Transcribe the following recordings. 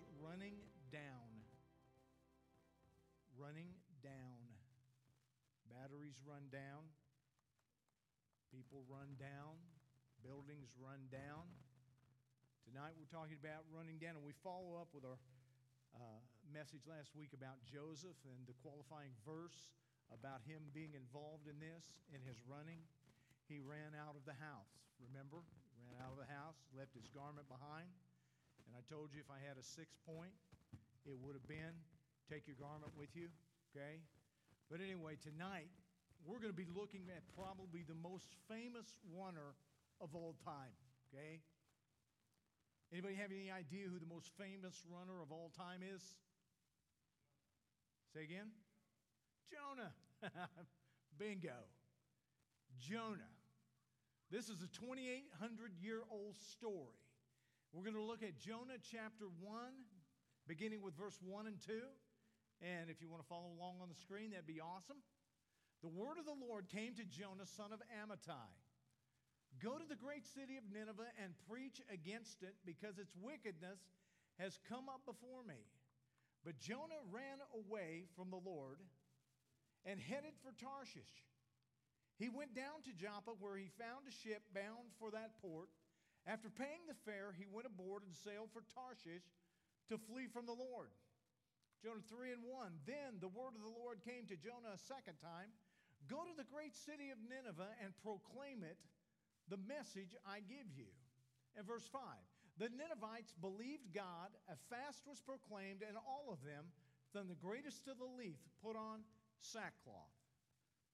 is running down. Running down. Batteries run down. People run down. Buildings run down. Tonight we're talking about running down, and we follow up with our uh, message last week about Joseph and the qualifying verse about him being involved in this, in his running. He ran out of the house. Remember? Ran out of the house, left his garment behind. And I told you if I had a six point, it would have been take your garment with you. Okay? But anyway, tonight we're going to be looking at probably the most famous runner of all time. Okay? Anybody have any idea who the most famous runner of all time is? Say again? Jonah. Bingo. Jonah. This is a 2,800 year old story. We're going to look at Jonah chapter 1, beginning with verse 1 and 2. And if you want to follow along on the screen, that'd be awesome. The word of the Lord came to Jonah, son of Amittai. Go to the great city of Nineveh and preach against it, because its wickedness has come up before me. But Jonah ran away from the Lord and headed for Tarshish. He went down to Joppa, where he found a ship bound for that port. After paying the fare, he went aboard and sailed for Tarshish to flee from the Lord. Jonah 3 and 1. Then the word of the Lord came to Jonah a second time Go to the great city of Nineveh and proclaim it, the message I give you. And verse 5 The Ninevites believed God, a fast was proclaimed, and all of them, from the greatest to the least, put on sackcloth.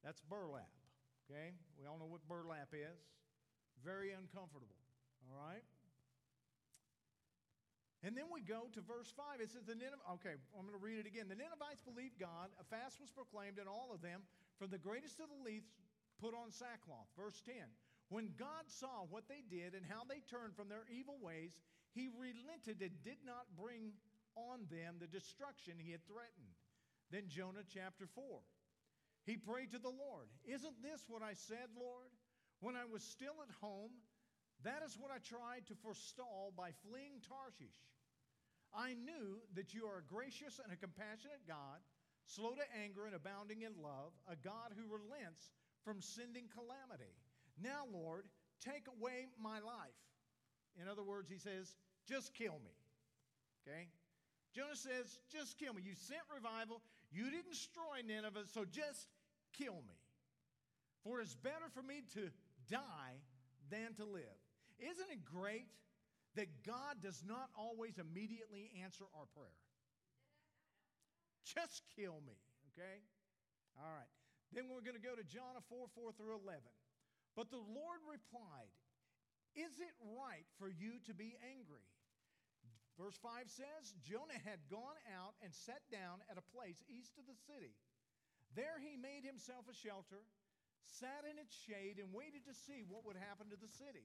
That's burlap, okay? We all know what burlap is. Very uncomfortable, all right? And then we go to verse 5. It says, the Nineveh, okay, I'm going to read it again. The Ninevites believed God, a fast was proclaimed, and all of them, from the greatest to the least, put on sackcloth. Verse 10. When God saw what they did and how they turned from their evil ways, he relented and did not bring on them the destruction he had threatened. Then Jonah chapter 4. He prayed to the Lord, Isn't this what I said, Lord? When I was still at home, that is what I tried to forestall by fleeing Tarshish. I knew that you are a gracious and a compassionate God, slow to anger and abounding in love, a God who relents from sending calamity. Now, Lord, take away my life. In other words, he says, just kill me. Okay? Jonah says, just kill me. You sent revival. You didn't destroy Nineveh, so just kill me. For it's better for me to die than to live. Isn't it great that God does not always immediately answer our prayer? Just kill me, okay? All right. Then we're going to go to John 4 4 through 11. But the Lord replied, Is it right for you to be angry? Verse 5 says Jonah had gone out and sat down at a place east of the city. There he made himself a shelter, sat in its shade, and waited to see what would happen to the city.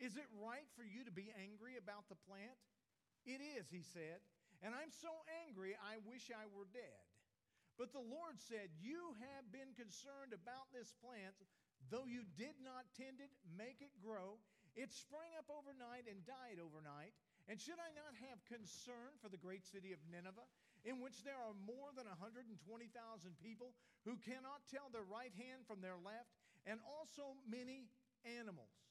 Is it right for you to be angry about the plant? It is, he said, and I'm so angry I wish I were dead. But the Lord said, You have been concerned about this plant, though you did not tend it, make it grow it sprang up overnight and died overnight. And should I not have concern for the great city of Nineveh, in which there are more than 120,000 people who cannot tell their right hand from their left, and also many animals?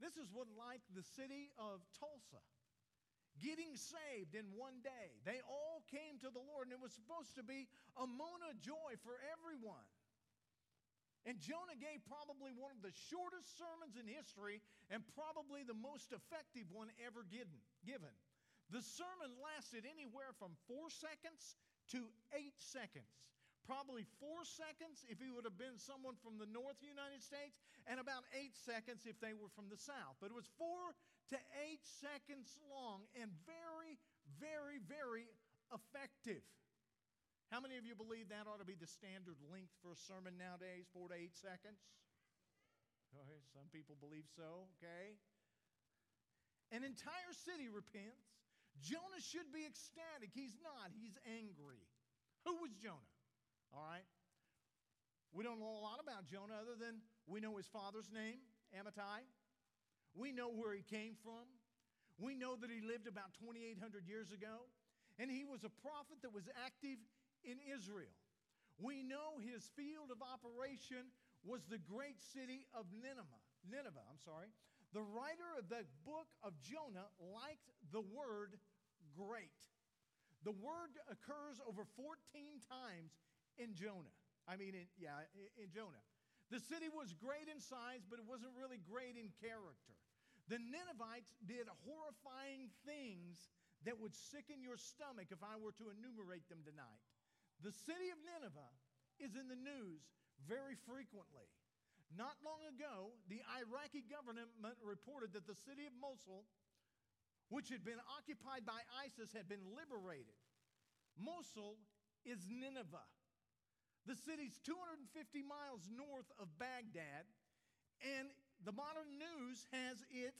This is what, like the city of Tulsa, getting saved in one day. They all came to the Lord, and it was supposed to be a moan of joy for everyone. And Jonah gave probably one of the shortest sermons in history and probably the most effective one ever given. The sermon lasted anywhere from four seconds to eight seconds. Probably four seconds if he would have been someone from the North United States, and about eight seconds if they were from the South. But it was four to eight seconds long and very, very, very effective. How many of you believe that ought to be the standard length for a sermon nowadays, four to eight seconds? Okay, some people believe so, okay? An entire city repents. Jonah should be ecstatic. He's not, he's angry. Who was Jonah? All right? We don't know a lot about Jonah other than we know his father's name, Amittai. We know where he came from. We know that he lived about 2,800 years ago, and he was a prophet that was active in Israel. We know his field of operation was the great city of Nineveh. Nineveh, I'm sorry. The writer of the book of Jonah liked the word great. The word occurs over 14 times in Jonah. I mean, in, yeah, in Jonah. The city was great in size, but it wasn't really great in character. The Ninevites did horrifying things that would sicken your stomach if I were to enumerate them tonight. The city of Nineveh is in the news very frequently. Not long ago, the Iraqi government reported that the city of Mosul, which had been occupied by ISIS, had been liberated. Mosul is Nineveh. The city's 250 miles north of Baghdad, and the modern news has it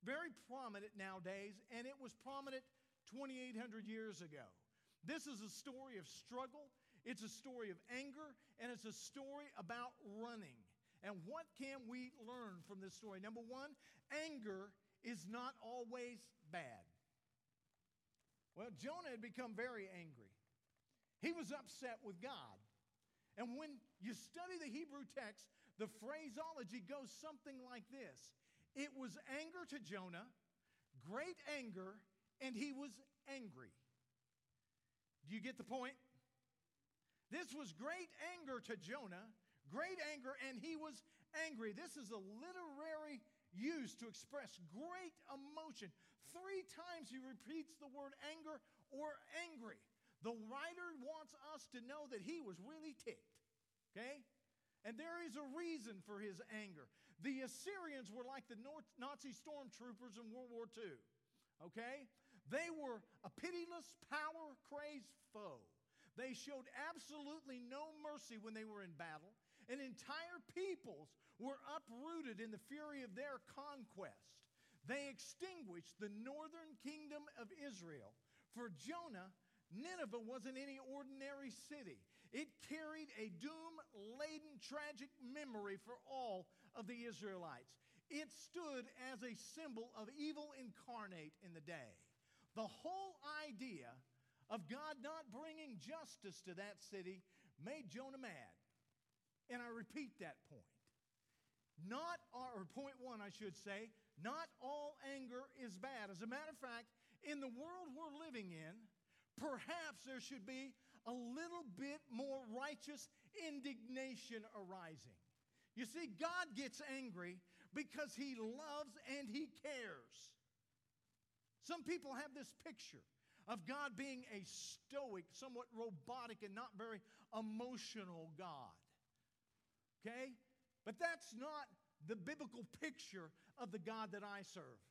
very prominent nowadays, and it was prominent 2,800 years ago. This is a story of struggle, it's a story of anger, and it's a story about running. And what can we learn from this story? Number one, anger is not always bad. Well, Jonah had become very angry. He was upset with God. And when you study the Hebrew text, the phraseology goes something like this It was anger to Jonah, great anger, and he was angry. Do you get the point? This was great anger to Jonah, great anger, and he was angry. This is a literary use to express great emotion. Three times he repeats the word anger or angry. The writer wants us to know that he was really ticked. Okay? And there is a reason for his anger. The Assyrians were like the Nazi stormtroopers in World War II. Okay? They were a pitiless, power crazed foe. They showed absolutely no mercy when they were in battle, and entire peoples were uprooted in the fury of their conquest. They extinguished the northern kingdom of Israel. For Jonah, Nineveh wasn't any ordinary city. It carried a doom laden, tragic memory for all of the Israelites. It stood as a symbol of evil incarnate in the day. The whole idea of God not bringing justice to that city made Jonah mad. And I repeat that point. Not, or point one, I should say, not all anger is bad. As a matter of fact, in the world we're living in, perhaps there should be a little bit more righteous indignation arising. You see, God gets angry because he loves and he cares. Some people have this picture of God being a stoic, somewhat robotic, and not very emotional God. Okay? But that's not the biblical picture of the God that I serve.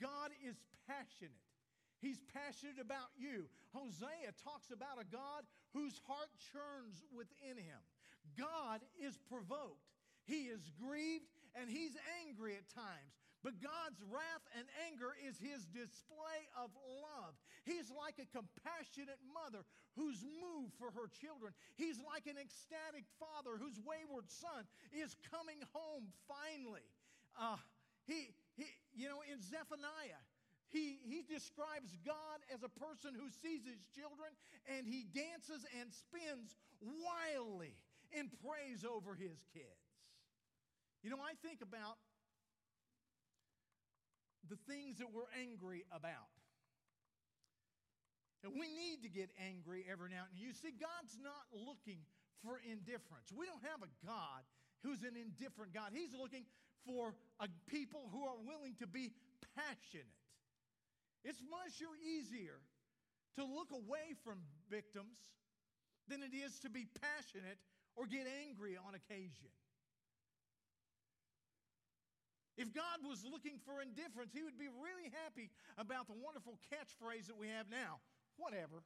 God is passionate. He's passionate about you. Hosea talks about a God whose heart churns within him. God is provoked. He is grieved and he's angry at times. But God's wrath and anger is his display of love. He's like a compassionate mother who's moved for her children. He's like an ecstatic father whose wayward son is coming home finally. Uh, he, he, you know, in Zephaniah, he, he describes God as a person who sees his children and he dances and spins wildly in praise over his kids. You know, I think about the things that we're angry about. And we need to get angry every now and then. You see, God's not looking for indifference. We don't have a God who's an indifferent God. He's looking for a people who are willing to be passionate. It's much easier to look away from victims than it is to be passionate or get angry on occasion. If God was looking for indifference, he would be really happy about the wonderful catchphrase that we have now whatever.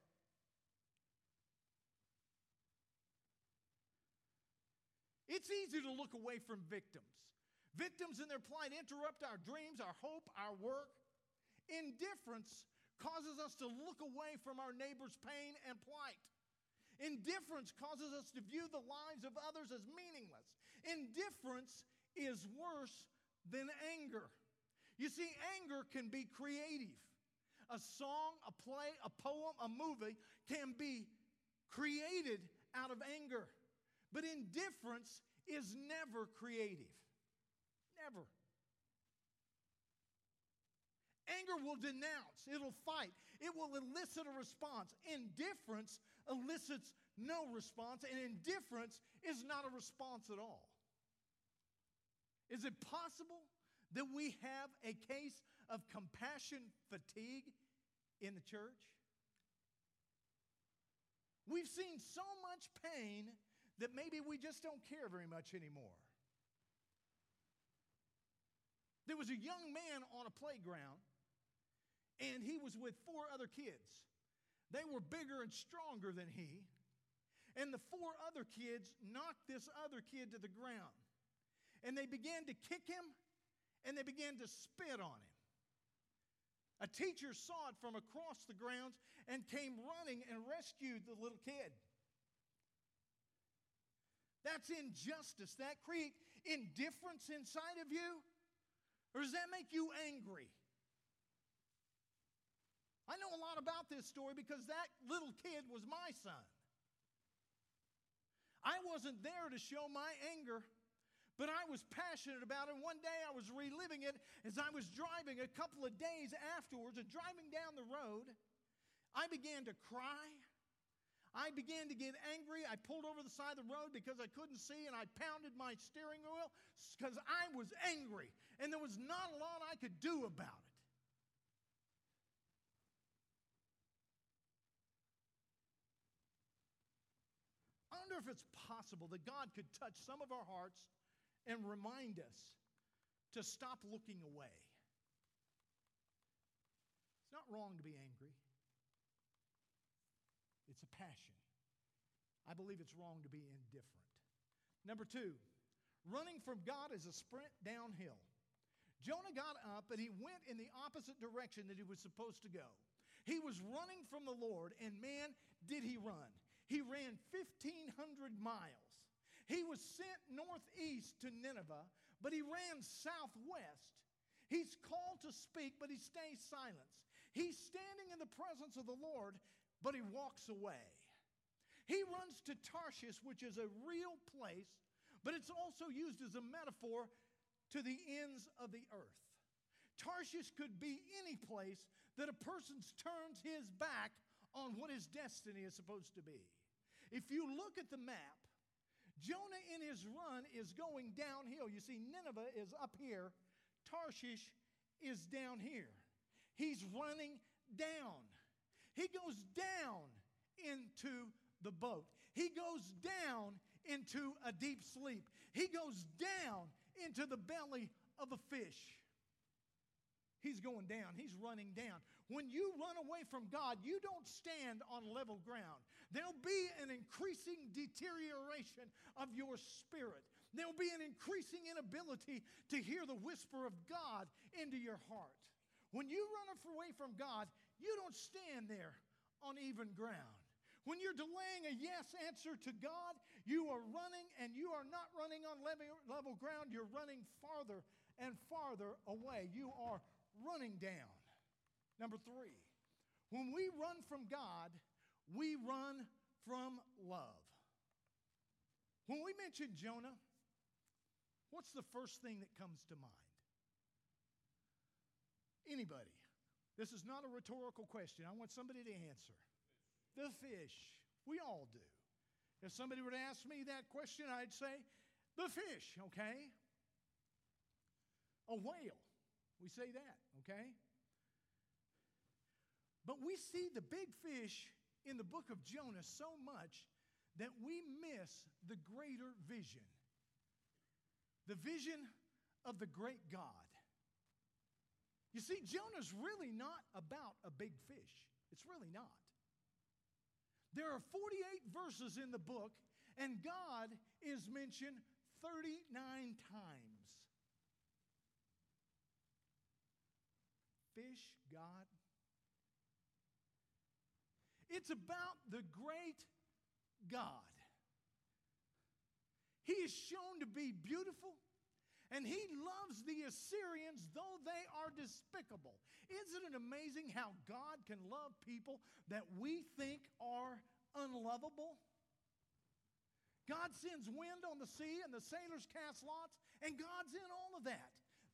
It's easy to look away from victims. Victims in their plight interrupt our dreams, our hope, our work. Indifference causes us to look away from our neighbor's pain and plight. Indifference causes us to view the lives of others as meaningless. Indifference is worse than anger. You see, anger can be creative. A song, a play, a poem, a movie can be created out of anger. But indifference is never creative. Never. Anger will denounce, it'll fight, it will elicit a response. Indifference elicits no response, and indifference is not a response at all. Is it possible that we have a case of compassion fatigue in the church? We've seen so much pain that maybe we just don't care very much anymore. There was a young man on a playground, and he was with four other kids. They were bigger and stronger than he, and the four other kids knocked this other kid to the ground. And they began to kick him, and they began to spit on him. A teacher saw it from across the grounds and came running and rescued the little kid. That's injustice. That create indifference inside of you. Or does that make you angry? I know a lot about this story because that little kid was my son. I wasn't there to show my anger, but I was passionate about it. One day I was reliving it as I was driving a couple of days afterwards and driving down the road. I began to cry. I began to get angry. I pulled over the side of the road because I couldn't see and I pounded my steering wheel because I was angry and there was not a lot I could do about it. I wonder if it's possible that God could touch some of our hearts and remind us to stop looking away. It's not wrong to be angry. It's a passion. I believe it's wrong to be indifferent. Number two, running from God is a sprint downhill. Jonah got up and he went in the opposite direction that he was supposed to go. He was running from the Lord, and man, did he run. He ran 1,500 miles. He was sent northeast to Nineveh, but he ran southwest. He's called to speak, but he stays silent. He's standing in the presence of the Lord, but he walks away. He runs to Tarshish, which is a real place, but it's also used as a metaphor to the ends of the earth. Tarshish could be any place that a person turns his back on what his destiny is supposed to be. If you look at the map, Jonah in his run is going downhill. You see, Nineveh is up here, Tarshish is down here. He's running down. He goes down into the boat. He goes down into a deep sleep. He goes down into the belly of a fish. He's going down. He's running down. When you run away from God, you don't stand on level ground. There'll be an increasing deterioration of your spirit. There'll be an increasing inability to hear the whisper of God into your heart. When you run away from God, you don't stand there on even ground. When you're delaying a yes answer to God, you are running and you are not running on level ground. You're running farther and farther away. You are running down. Number three, when we run from God, we run from love. When we mention Jonah, what's the first thing that comes to mind? Anybody? This is not a rhetorical question. I want somebody to answer. The fish. We all do. If somebody were to ask me that question, I'd say, the fish, okay? A whale. We say that, okay? But we see the big fish in the book of Jonah so much that we miss the greater vision the vision of the great God. You see, Jonah's really not about a big fish. It's really not. There are 48 verses in the book, and God is mentioned 39 times. Fish, God. It's about the great God. He is shown to be beautiful, and he loves the Assyrians, though they are despicable. Isn't it amazing how God can love people that we think are unlovable? God sends wind on the sea, and the sailors cast lots, and God's in all of that.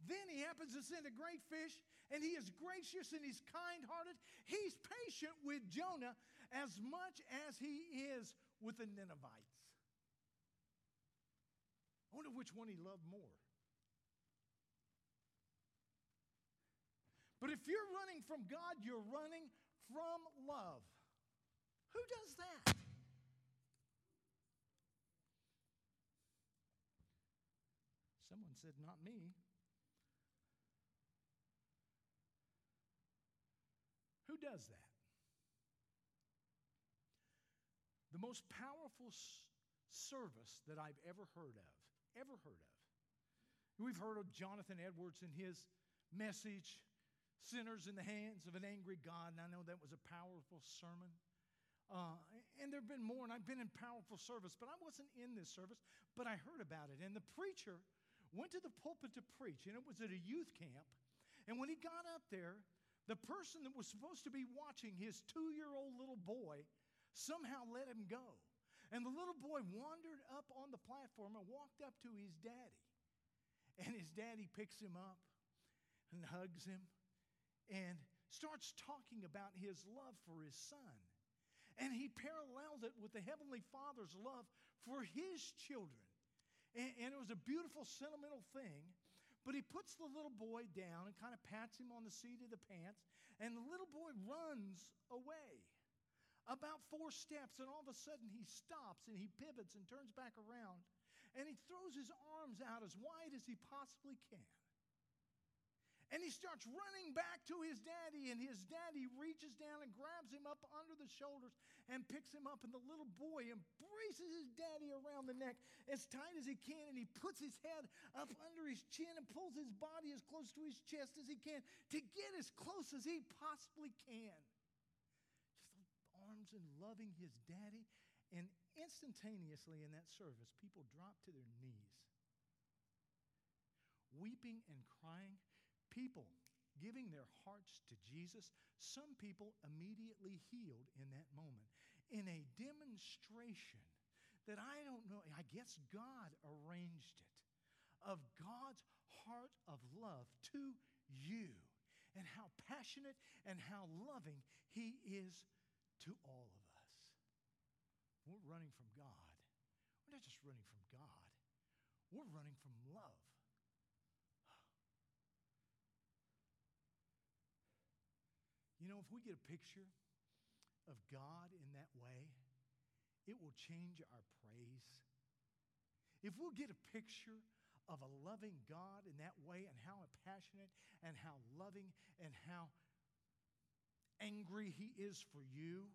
Then he happens to send a great fish, and he is gracious and he's kind hearted. He's patient with Jonah as much as he is with the Ninevites. I wonder which one he loved more. But if you're running from God, you're running from love. Who does that? Someone said, Not me. Does that? The most powerful service that I've ever heard of, ever heard of. We've heard of Jonathan Edwards and his message, Sinners in the Hands of an Angry God, and I know that was a powerful sermon. Uh, and there have been more, and I've been in powerful service, but I wasn't in this service, but I heard about it. And the preacher went to the pulpit to preach, and it was at a youth camp. And when he got up there, the person that was supposed to be watching his two year old little boy somehow let him go. And the little boy wandered up on the platform and walked up to his daddy. And his daddy picks him up and hugs him and starts talking about his love for his son. And he paralleled it with the Heavenly Father's love for his children. And, and, it was a beautiful, sentimental thing. But he puts the little boy down and kind of pats him on the seat of the pants, and the little boy runs away. About four steps, and all of a sudden he stops and he pivots and turns back around, and he throws his arms out as wide as he possibly can. And he starts running back to his daddy, and his daddy reaches down and grabs him up under the shoulders and picks him up. And the little boy embraces his daddy around the neck as tight as he can, and he puts his head up under his chin and pulls his body as close to his chest as he can to get as close as he possibly can. Just arms and loving his daddy. And instantaneously in that service, people drop to their knees, weeping and crying people giving their hearts to Jesus, some people immediately healed in that moment. In a demonstration that I don't know, I guess God arranged it, of God's heart of love to you and how passionate and how loving He is to all of us. We're running from God. We're not just running from God, we're running from love. You know, if we get a picture of God in that way, it will change our praise. If we'll get a picture of a loving God in that way and how passionate and how loving and how angry He is for you,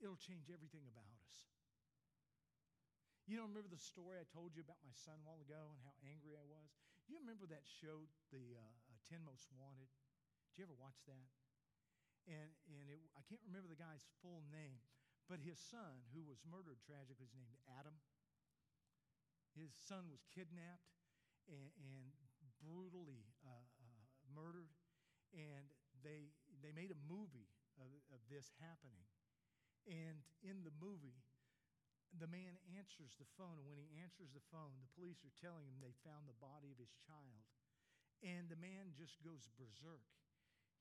it'll change everything about us. You know, remember the story I told you about my son a while ago and how angry I was? You remember that show, the uh, 10 Most Wanted. Did you ever watch that? And, and it, I can't remember the guy's full name, but his son, who was murdered tragically, is named Adam. His son was kidnapped and, and brutally uh, uh, murdered, and they, they made a movie of, of this happening. And in the movie, the man answers the phone, and when he answers the phone, the police are telling him they found the body of his child. And the man just goes berserk.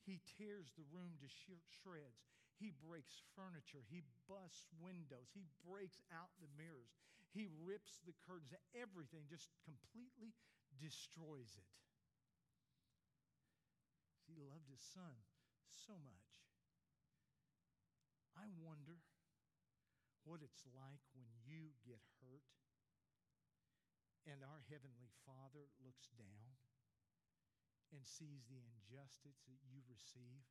He tears the room to shreds. He breaks furniture. He busts windows. He breaks out the mirrors. He rips the curtains. Everything just completely destroys it. He loved his son so much. I wonder what it's like when you get hurt and our Heavenly Father looks down and sees the injustice that you receive,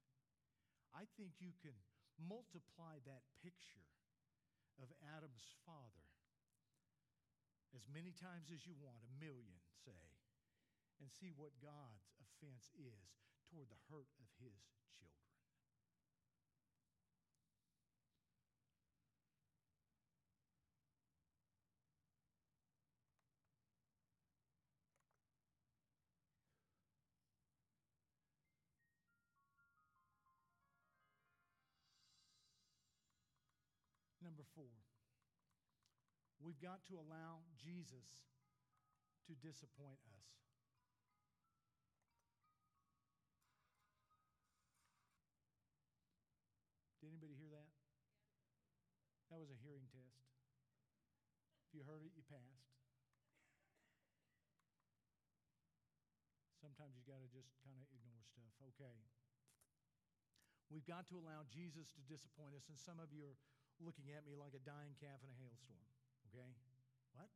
I think you can multiply that picture of Adam's father as many times as you want, a million, say, and see what God's offense is toward the hurt of his children. Number four, we've got to allow Jesus to disappoint us. Did anybody hear that? That was a hearing test. If you heard it, you passed. Sometimes you got to just kind of ignore stuff. Okay. We've got to allow Jesus to disappoint us, and some of you are looking at me like a dying calf in a hailstorm. Okay? What?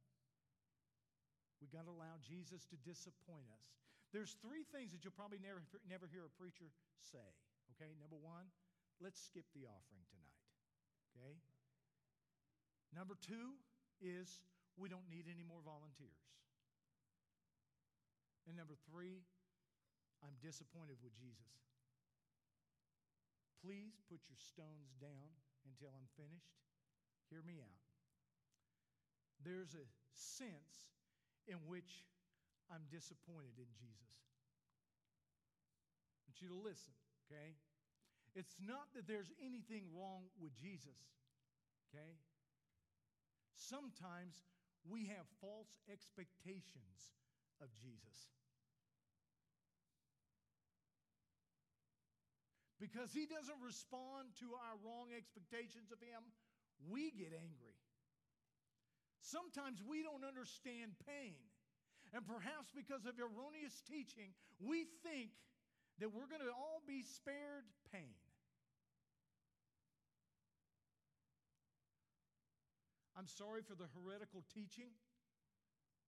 We've got to allow Jesus to disappoint us. There's three things that you'll probably never, never hear a preacher say. Okay? Number one, let's skip the offering tonight. Okay? Number two is we don't need any more volunteers. And number three, I'm disappointed with Jesus. Please put your stones down until I'm finished. Hear me out. There's a sense in which I'm disappointed in Jesus. I want you to listen, okay? It's not that there's anything wrong with Jesus, okay? Sometimes we have false expectations of Jesus. Because he doesn't respond to our wrong expectations of him, we get angry. Sometimes we don't understand pain. And perhaps because of erroneous teaching, we think that we're going to all be spared pain. I'm sorry for the heretical teaching,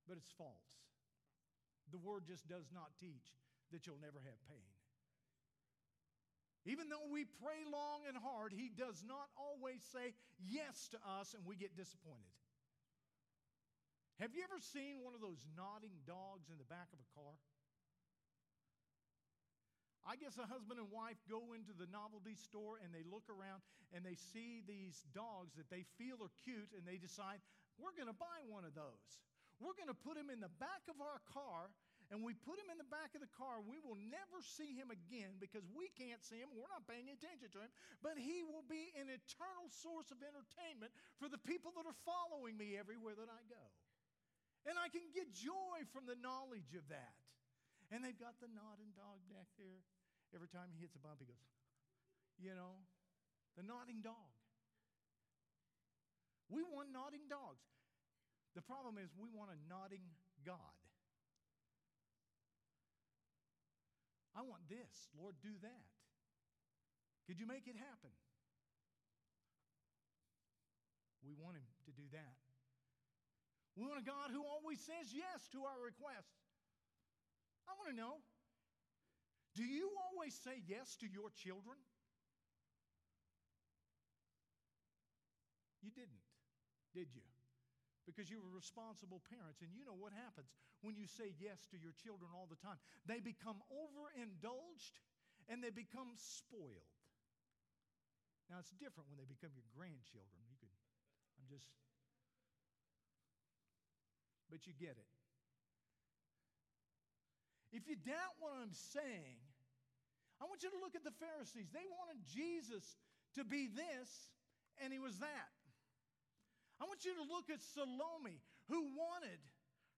but it's false. The word just does not teach that you'll never have pain. Even though we pray long and hard, He does not always say yes to us and we get disappointed. Have you ever seen one of those nodding dogs in the back of a car? I guess a husband and wife go into the novelty store and they look around and they see these dogs that they feel are cute and they decide, we're going to buy one of those. We're going to put him in the back of our car and we put him in the back of the car, we will never see him again because we can't see him. We're not paying attention to him. But he will be an eternal source of entertainment for the people that are following me everywhere that I go. And I can get joy from the knowledge of that. And they've got the nodding dog back there. Every time he hits a bump, he goes, you know, the nodding dog. We want nodding dogs. The problem is, we want a nodding God. I want this. Lord, do that. Could you make it happen? We want Him to do that. We want a God who always says yes to our requests. I want to know do you always say yes to your children? You didn't, did you? Because you were responsible parents. And you know what happens when you say yes to your children all the time. They become overindulged and they become spoiled. Now, it's different when they become your grandchildren. You could, I'm just, but you get it. If you doubt what I'm saying, I want you to look at the Pharisees. They wanted Jesus to be this, and he was that. I want you to look at Salome, who wanted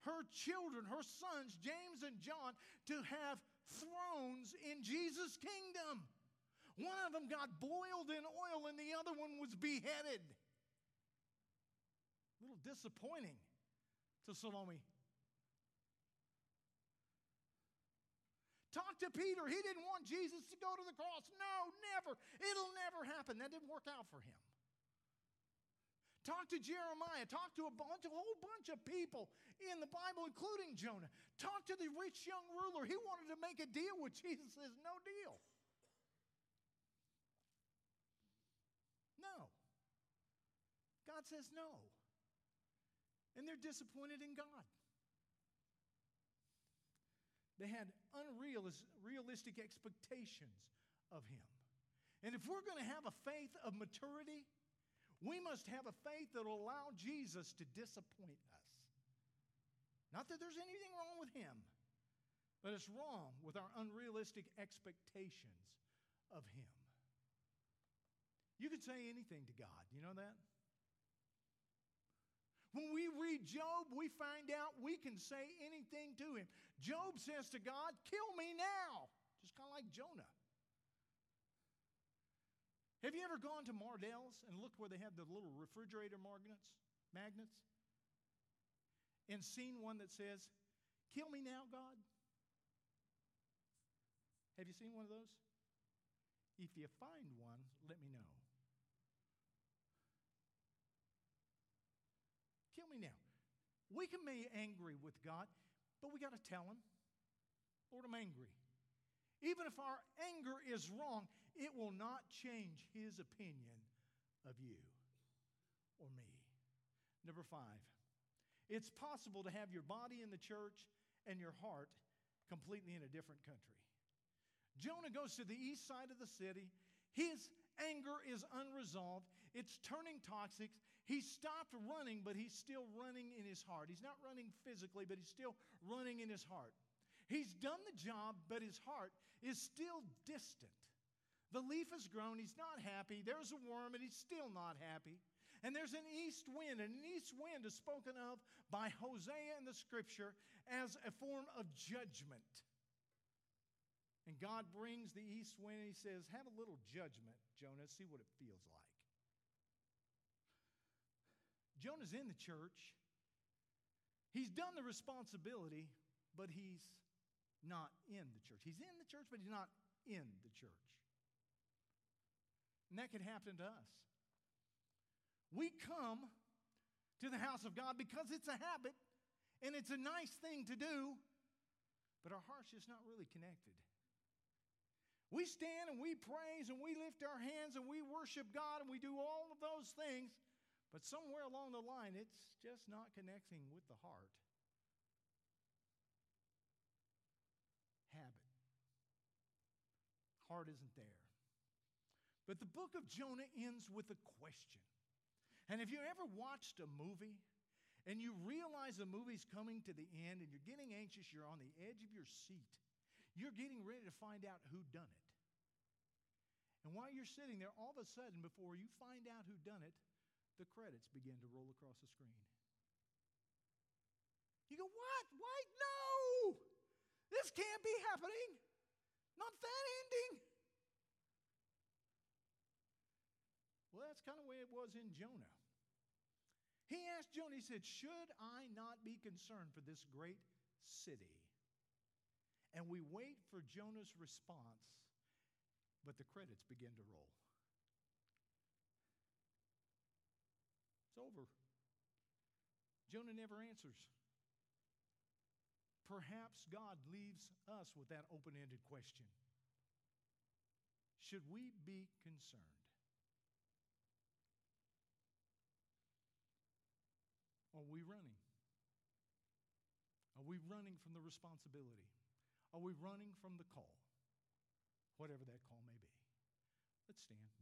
her children, her sons, James and John, to have thrones in Jesus' kingdom. One of them got boiled in oil, and the other one was beheaded. A little disappointing to Salome. Talk to Peter. He didn't want Jesus to go to the cross. No, never. It'll never happen. That didn't work out for him. Talk to Jeremiah. Talk to a bunch, a whole bunch of people in the Bible, including Jonah. Talk to the rich young ruler. He wanted to make a deal with Jesus. Says no deal. No. God says no. And they're disappointed in God. They had unrealistic expectations of Him. And if we're going to have a faith of maturity, we must have a faith that will allow Jesus to disappoint us. Not that there's anything wrong with him, but it's wrong with our unrealistic expectations of him. You can say anything to God. You know that? When we read Job, we find out we can say anything to him. Job says to God, Kill me now. Just kind of like Jonah. Have you ever gone to Mardel's and looked where they have the little refrigerator magnets, magnets, and seen one that says, "Kill me now, God"? Have you seen one of those? If you find one, let me know. Kill me now. We can be angry with God, but we got to tell Him, Lord, I'm angry. Even if our anger is wrong, it will not change his opinion of you or me. Number five, it's possible to have your body in the church and your heart completely in a different country. Jonah goes to the east side of the city. His anger is unresolved, it's turning toxic. He stopped running, but he's still running in his heart. He's not running physically, but he's still running in his heart. He's done the job, but his heart is still distant. The leaf has grown, he's not happy. There's a worm, and he's still not happy. And there's an east wind, and an east wind is spoken of by Hosea in the scripture as a form of judgment. And God brings the east wind, and he says, Have a little judgment, Jonah, see what it feels like. Jonah's in the church. He's done the responsibility, but he's not in the church. He's in the church, but he's not in the church. That could happen to us. We come to the house of God because it's a habit and it's a nice thing to do, but our heart's just not really connected. We stand and we praise and we lift our hands and we worship God and we do all of those things, but somewhere along the line, it's just not connecting with the heart. Habit. Heart isn't there. But the book of Jonah ends with a question. And if you ever watched a movie and you realize the movie's coming to the end and you're getting anxious, you're on the edge of your seat, you're getting ready to find out who done it. And while you're sitting there, all of a sudden, before you find out who done it, the credits begin to roll across the screen. You go, what? Why? No! This can't be happening. Not that ending. That's kind of the way it was in Jonah. He asked Jonah, he said, Should I not be concerned for this great city? And we wait for Jonah's response, but the credits begin to roll. It's over. Jonah never answers. Perhaps God leaves us with that open ended question Should we be concerned? we running? Are we running from the responsibility? Are we running from the call? Whatever that call may be. Let's stand.